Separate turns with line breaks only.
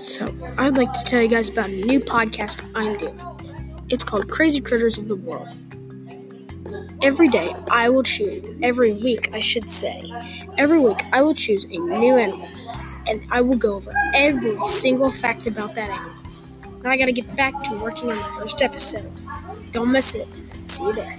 So, I'd like to tell you guys about a new podcast I'm doing. It's called Crazy Critters of the World. Every day, I will choose, every week, I should say, every week, I will choose a new animal and I will go over every single fact about that animal. Now I gotta get back to working on the first episode. Don't miss it. See you there.